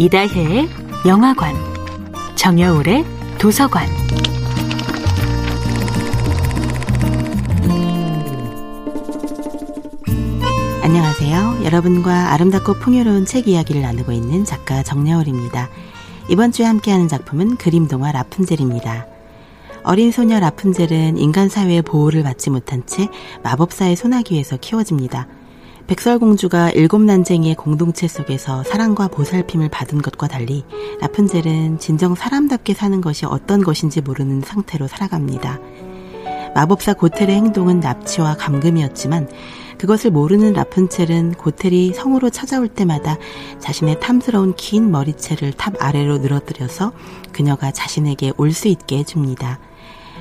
이다혜의 영화관, 정여울의 도서관. 안녕하세요. 여러분과 아름답고 풍요로운 책 이야기를 나누고 있는 작가 정여울입니다. 이번 주에 함께하는 작품은 그림동화 라푼젤입니다. 어린 소녀 라푼젤은 인간 사회의 보호를 받지 못한 채 마법사의 소나기에서 키워집니다. 백설공주가 일곱 난쟁이의 공동체 속에서 사랑과 보살핌을 받은 것과 달리 라푼젤은 진정 사람답게 사는 것이 어떤 것인지 모르는 상태로 살아갑니다. 마법사 고텔의 행동은 납치와 감금이었지만 그것을 모르는 라푼첼은 고텔이 성으로 찾아올 때마다 자신의 탐스러운 긴 머리채를 탑 아래로 늘어뜨려서 그녀가 자신에게 올 수 있게 해줍니다.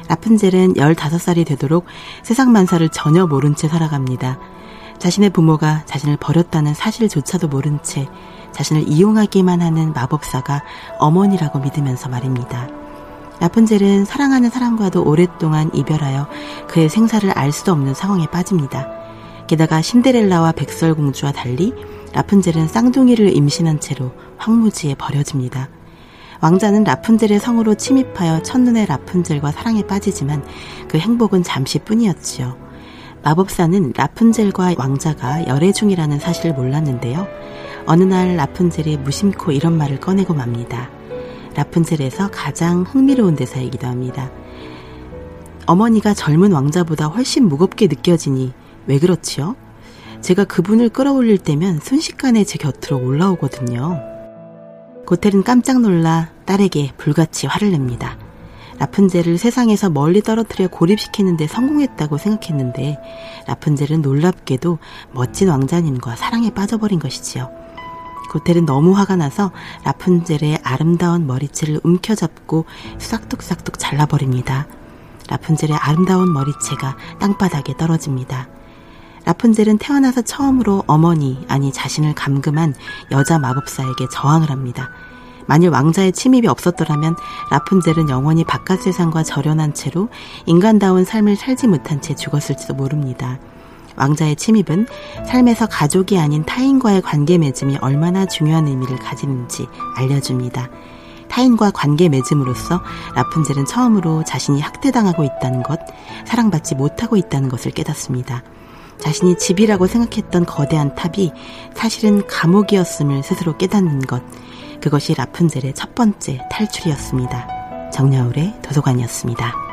라푼젤은 15살이 되도록 세상 만사를 전혀 모른 채 살아갑니다. 자신의 부모가 자신을 버렸다는 사실조차도 모른 채 자신을 이용하기만 하는 마법사가 어머니라고 믿으면서 말입니다. 라푼젤은 사랑하는 사람과도 오랫동안 이별하여 그의 생사를 알 수도 없는 상황에 빠집니다. 게다가 신데렐라와 백설공주와 달리 라푼젤은 쌍둥이를 임신한 채로 황무지에 버려집니다. 왕자는 라푼젤의 성으로 침입하여 첫눈에 라푼젤과 사랑에 빠지지만 그 행복은 잠시뿐이었지요. 마법사는 라푼젤과 왕자가 열애 중이라는 사실을 몰랐는데요. 어느 날 라푼젤이 무심코 이런 말을 꺼내고 맙니다. 라푼젤에서 가장 흥미로운 대사이기도 합니다. 어머니가 젊은 왕자보다 훨씬 무겁게 느껴지니 왜 그렇지요? 제가 그분을 끌어올릴 때면 순식간에 제 곁으로 올라오거든요. 고텔은 깜짝 놀라 딸에게 불같이 화를 냅니다. 라푼젤을 세상에서 멀리 떨어뜨려 고립시키는데 성공했다고 생각했는데 라푼젤은 놀랍게도 멋진 왕자님과 사랑에 빠져버린 것이지요. 고텔은 너무 화가 나서 라푼젤의 아름다운 머리채를 움켜잡고 싹둑싹둑 잘라버립니다. 라푼젤의 아름다운 머리채가 땅바닥에 떨어집니다. 라푼젤은 태어나서 처음으로 어머니, 아니 자신을 감금한 여자 마법사에게 저항을 합니다. 만일 왕자의 침입이 없었더라면 라푼젤은 영원히 바깥 세상과 절연한 채로 인간다운 삶을 살지 못한 채 죽었을지도 모릅니다. 왕자의 침입은 삶에서 가족이 아닌 타인과의 관계 맺음이 얼마나 중요한 의미를 가지는지 알려줍니다. 타인과 관계 맺음으로써 라푼젤은 처음으로 자신이 학대당하고 있다는 것, 사랑받지 못하고 있다는 것을 깨닫습니다. 자신이 집이라고 생각했던 거대한 탑이 사실은 감옥이었음을 스스로 깨닫는 것, 그것이 라푼젤의 첫 번째 탈출이었습니다. 정여울의 도서관이었습니다.